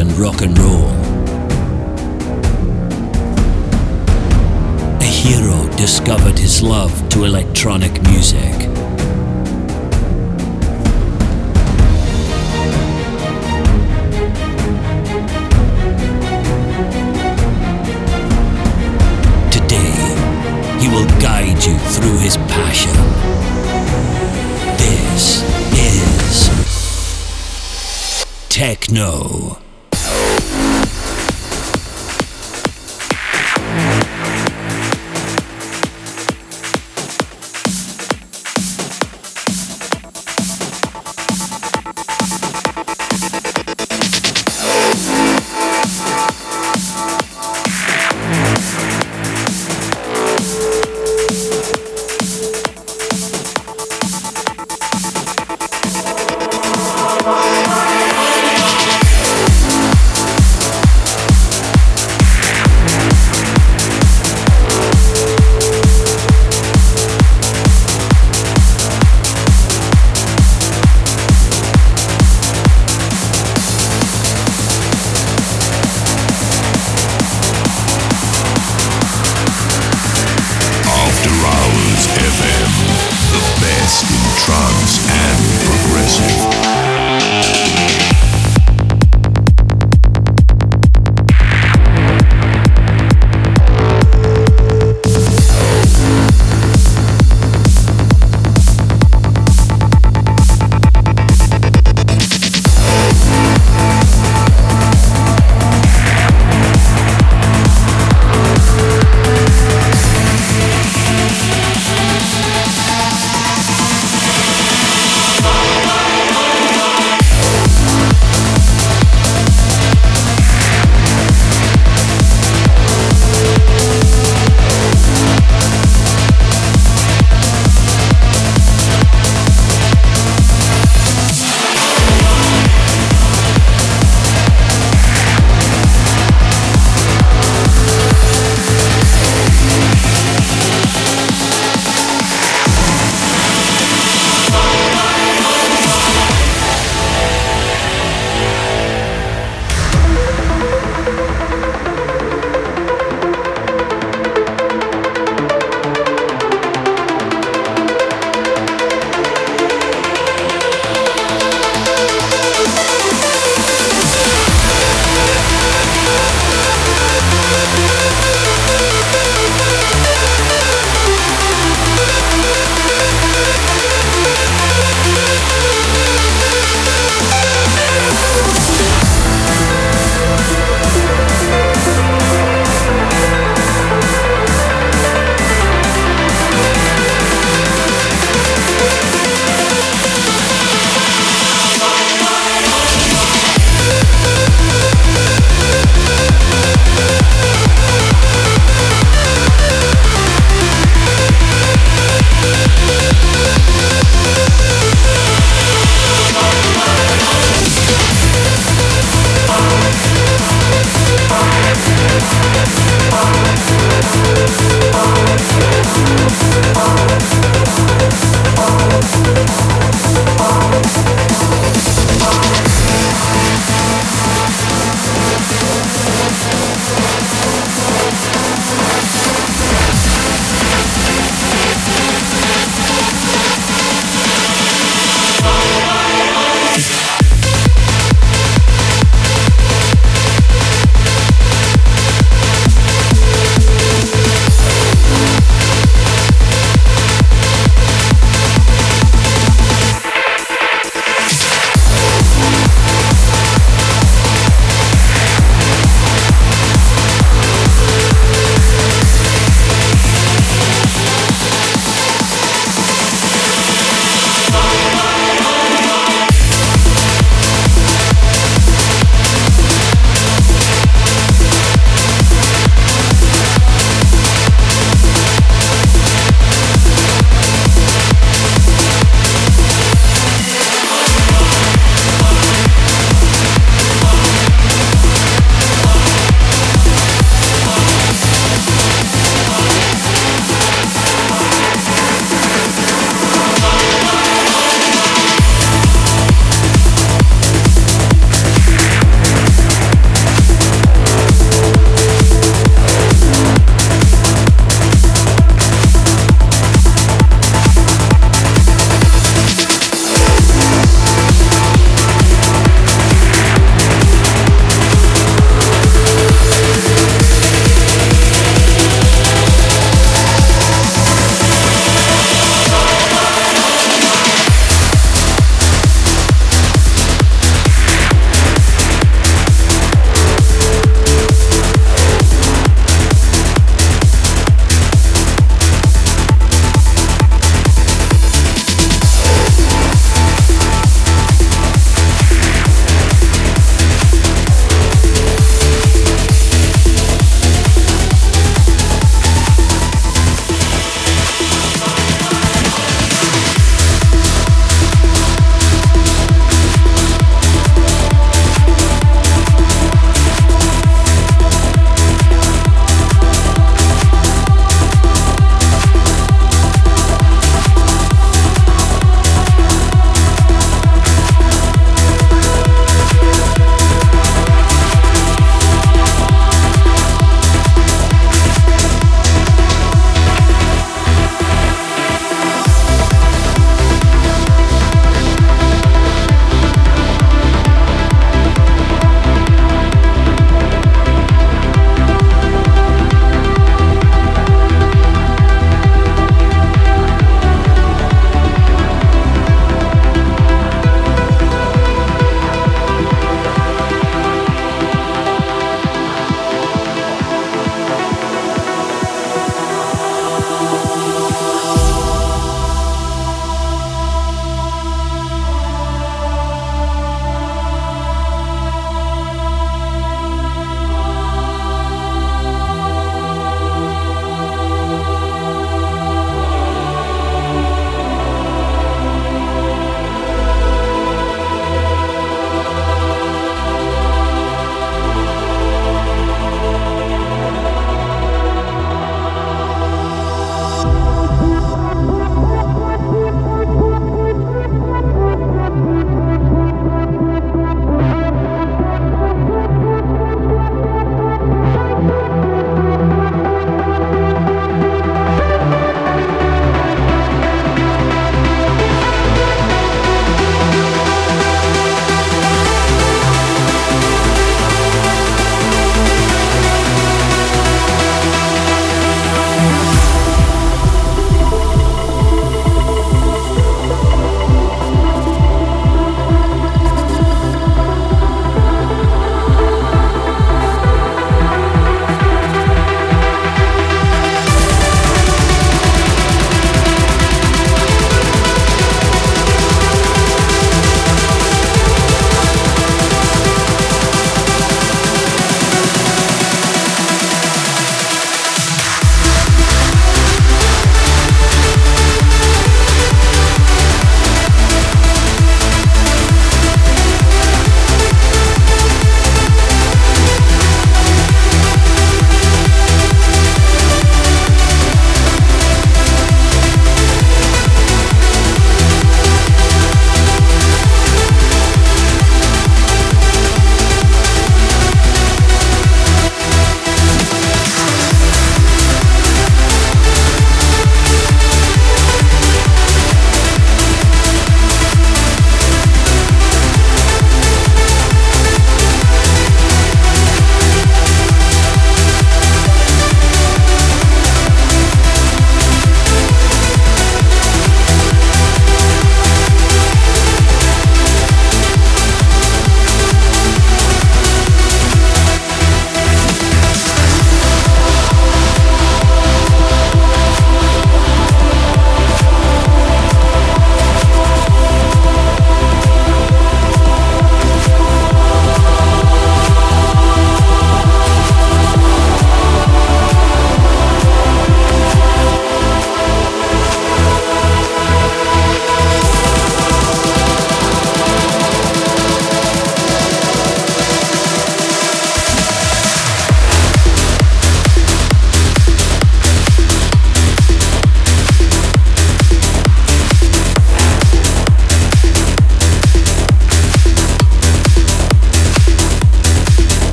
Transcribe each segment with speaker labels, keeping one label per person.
Speaker 1: and rock and roll. A hero discovered his love to electronic music. Today, he will guide you through his passion. This is Techno.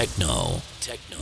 Speaker 1: Techno. Techno.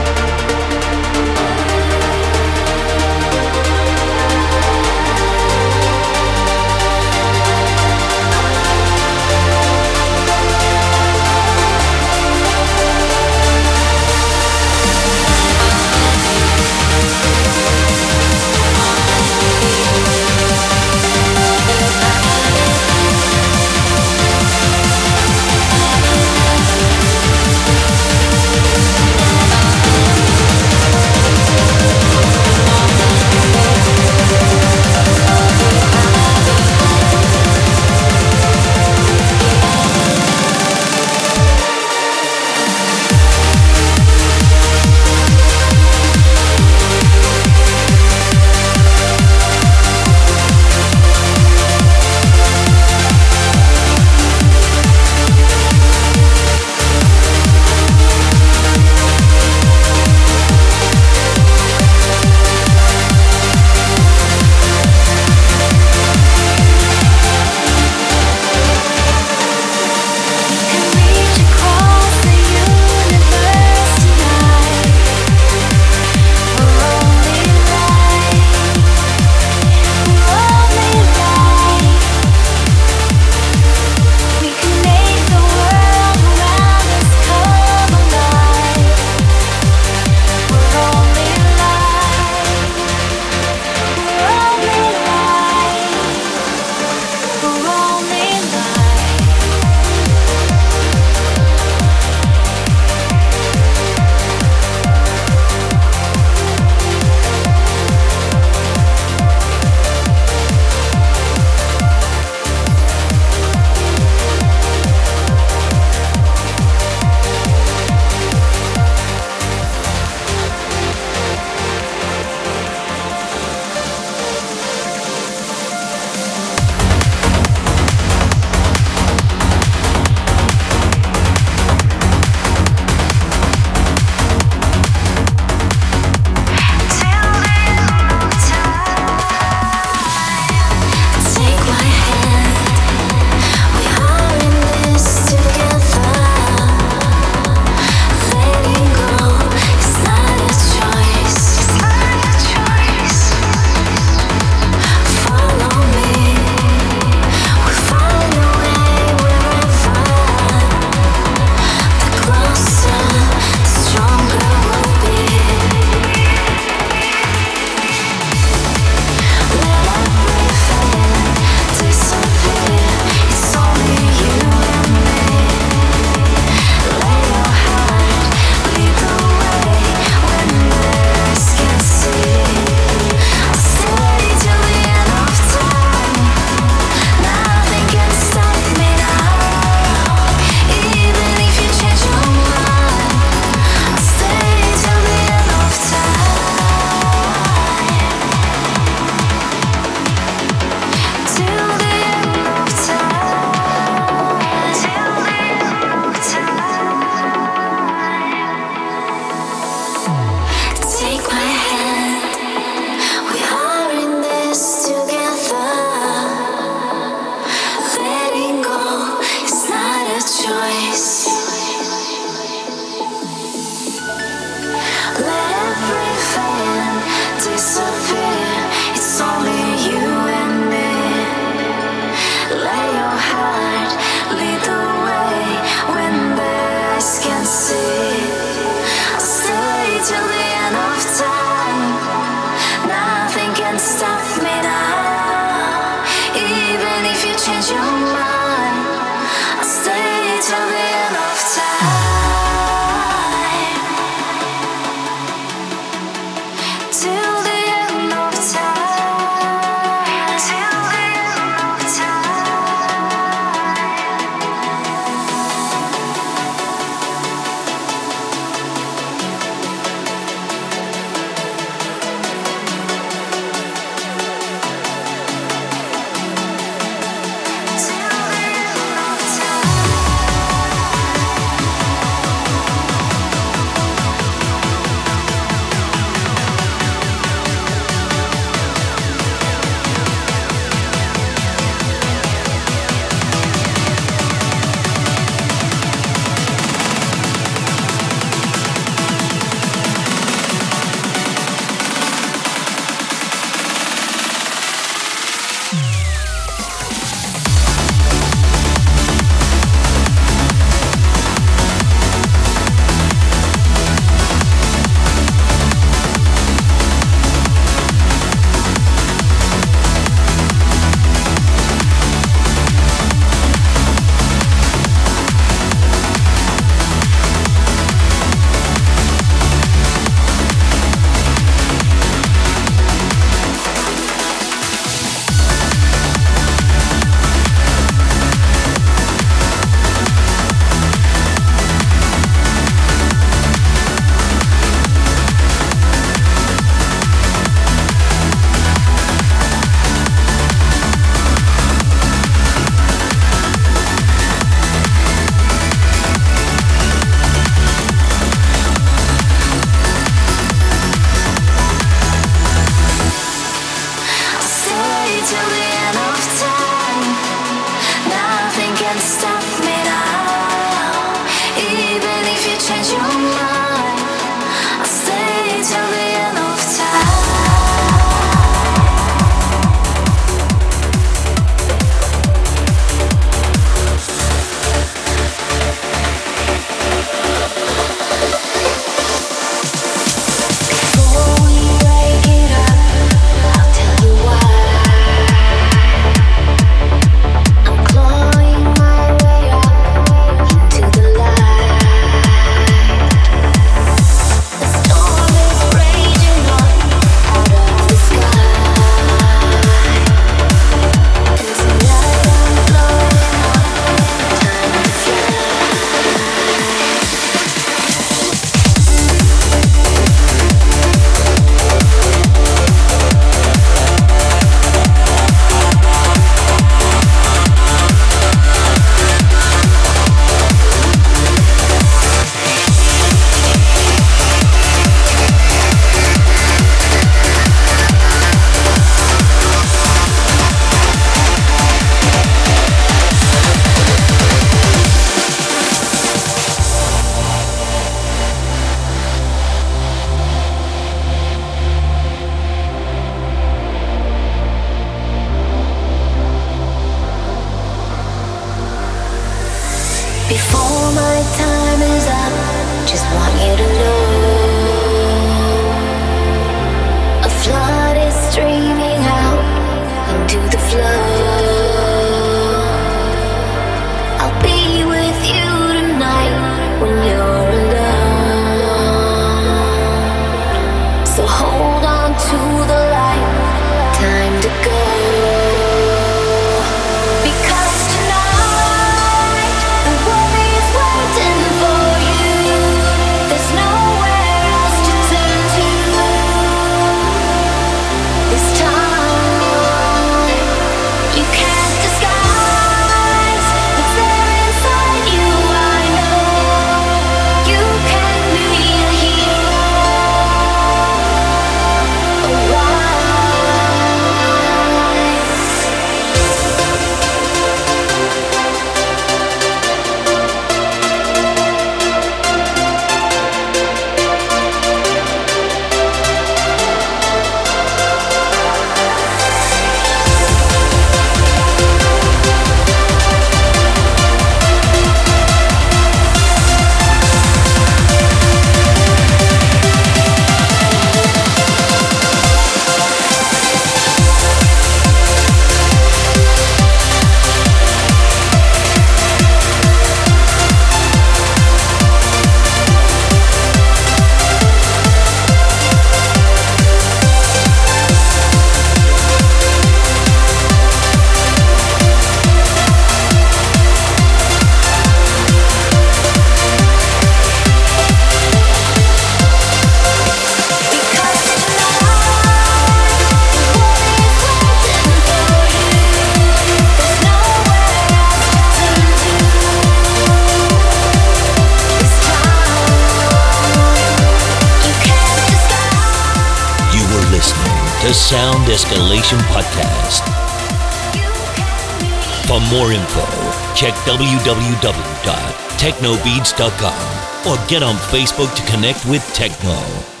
Speaker 1: www.technobeats.com or get on Facebook to connect with Techno.